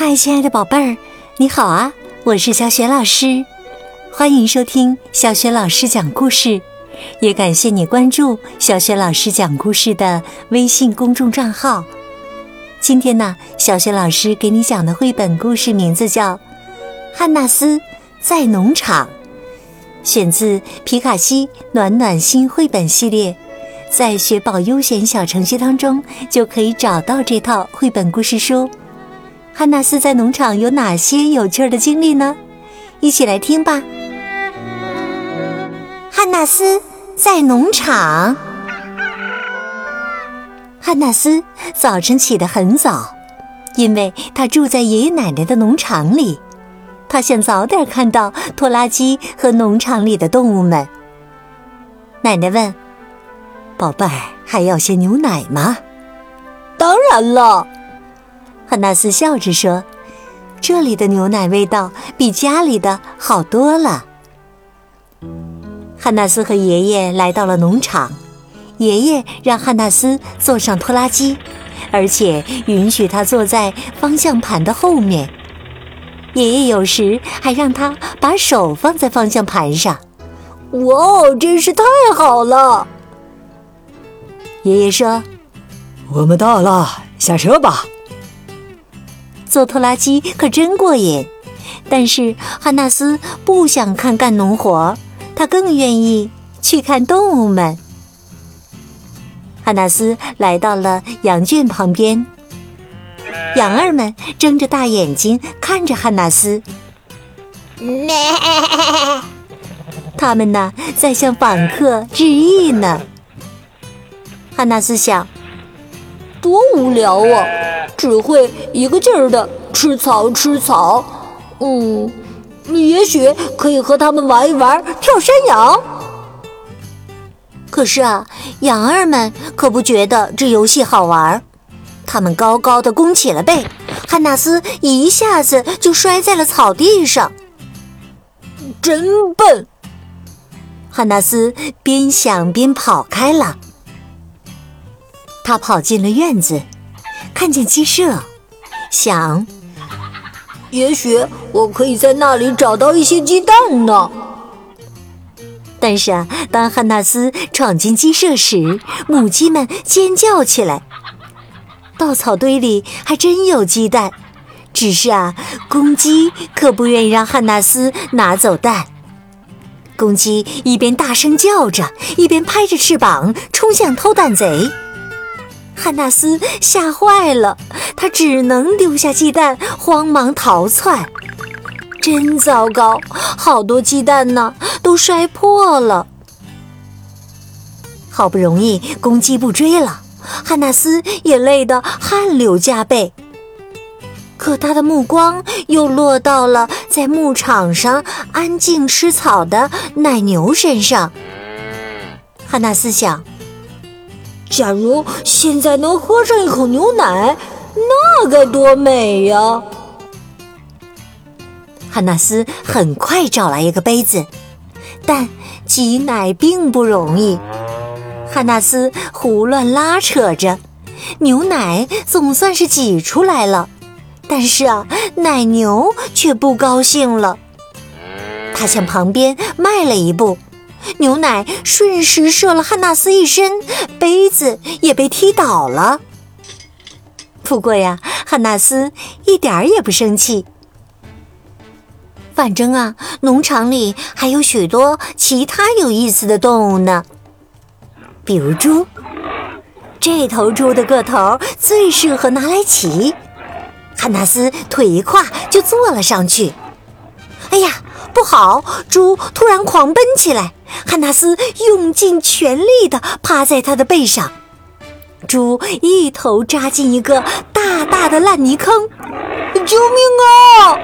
嗨，亲爱的宝贝儿，你好啊！我是小雪老师，欢迎收听小雪老师讲故事，也感谢你关注小雪老师讲故事的微信公众账号。今天呢，小雪老师给你讲的绘本故事名字叫《汉纳斯在农场》，选自皮卡西暖暖心绘本系列，在雪宝优选小程序当中就可以找到这套绘本故事书。汉纳斯在农场有哪些有趣的经历呢？一起来听吧。汉纳斯在农场。汉纳斯早晨起得很早，因为他住在爷爷奶奶的农场里。他想早点看到拖拉机和农场里的动物们。奶奶问：“宝贝儿，还要些牛奶吗？”“当然了。”汉纳斯笑着说：“这里的牛奶味道比家里的好多了。”汉纳斯和爷爷来到了农场，爷爷让汉纳斯坐上拖拉机，而且允许他坐在方向盘的后面。爷爷有时还让他把手放在方向盘上。哇，真是太好了！爷爷说：“我们到了，下车吧。”坐拖拉机可真过瘾，但是汉纳斯不想看干农活，他更愿意去看动物们。汉纳斯来到了羊圈旁边，羊儿们睁着大眼睛看着汉纳斯，咩，他们呢在向访客致意呢。汉纳斯想，多无聊啊！只会一个劲儿的吃草吃草，嗯，你也许可以和他们玩一玩跳山羊。可是啊，羊儿们可不觉得这游戏好玩，他们高高的弓起了背，汉纳斯一下子就摔在了草地上。真笨！汉纳斯边想边跑开了，他跑进了院子。看见鸡舍，想，也许我可以在那里找到一些鸡蛋呢。但是啊，当汉纳斯闯进鸡舍时，母鸡们尖叫起来。稻草堆里还真有鸡蛋，只是啊，公鸡可不愿意让汉纳斯拿走蛋。公鸡一边大声叫着，一边拍着翅膀冲向偷蛋贼。汉纳斯吓坏了，他只能丢下鸡蛋，慌忙逃窜。真糟糕，好多鸡蛋呢，都摔破了。好不容易公鸡不追了，汉纳斯也累得汗流浃背。可他的目光又落到了在牧场上安静吃草的奶牛身上。汉纳斯想。假如现在能喝上一口牛奶，那该多美呀！汉纳斯很快找来一个杯子，但挤奶并不容易。汉纳斯胡乱拉扯着，牛奶总算是挤出来了，但是啊，奶牛却不高兴了，他向旁边迈了一步。牛奶瞬时射了汉纳斯一身，杯子也被踢倒了。不过呀，汉纳斯一点儿也不生气。反正啊，农场里还有许多其他有意思的动物呢，比如猪。这头猪的个头最适合拿来骑，汉纳斯腿一跨就坐了上去。不好！猪突然狂奔起来。汉纳斯用尽全力地趴在他的背上，猪一头扎进一个大大的烂泥坑。救命啊！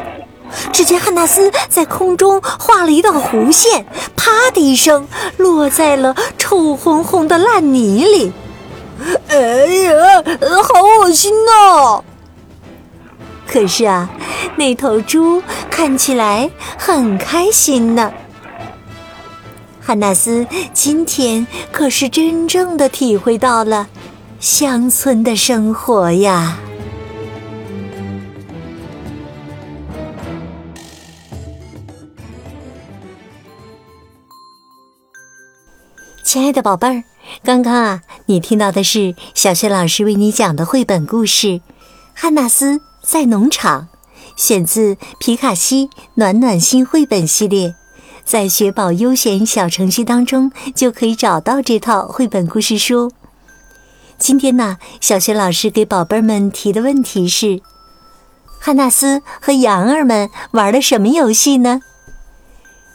只见汉纳斯在空中画了一道弧线，啪的一声落在了臭烘烘的烂泥里。哎呀，好恶心呐！可是啊，那头猪看起来很开心呢。汉纳斯今天可是真正的体会到了乡村的生活呀。亲爱的宝贝儿，刚刚啊，你听到的是小学老师为你讲的绘本故事《汉纳斯在农场》，选自皮卡西暖暖心绘本系列，在雪宝优选小程序当中就可以找到这套绘本故事书。今天呢，小雪老师给宝贝们提的问题是：汉纳斯和羊儿们玩了什么游戏呢？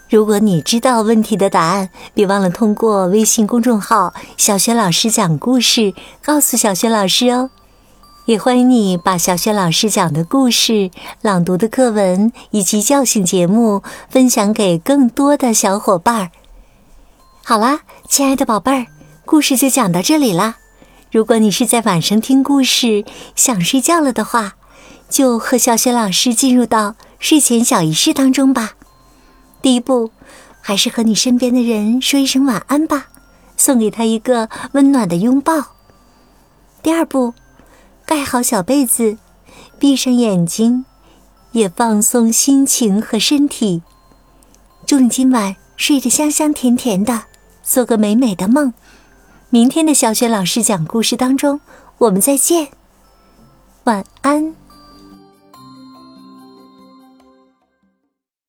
如果你知道问题的答案，别忘了通过微信公众号“小雪老师讲故事”告诉小雪老师哦。也欢迎你把小雪老师讲的故事、朗读的课文以及叫醒节目分享给更多的小伙伴。好啦，亲爱的宝贝儿，故事就讲到这里啦。如果你是在晚上听故事想睡觉了的话，就和小雪老师进入到睡前小仪式当中吧。第一步，还是和你身边的人说一声晚安吧，送给他一个温暖的拥抱。第二步，盖好小被子，闭上眼睛，也放松心情和身体。祝你今晚睡得香香甜甜的，做个美美的梦。明天的小雪老师讲故事当中，我们再见，晚安。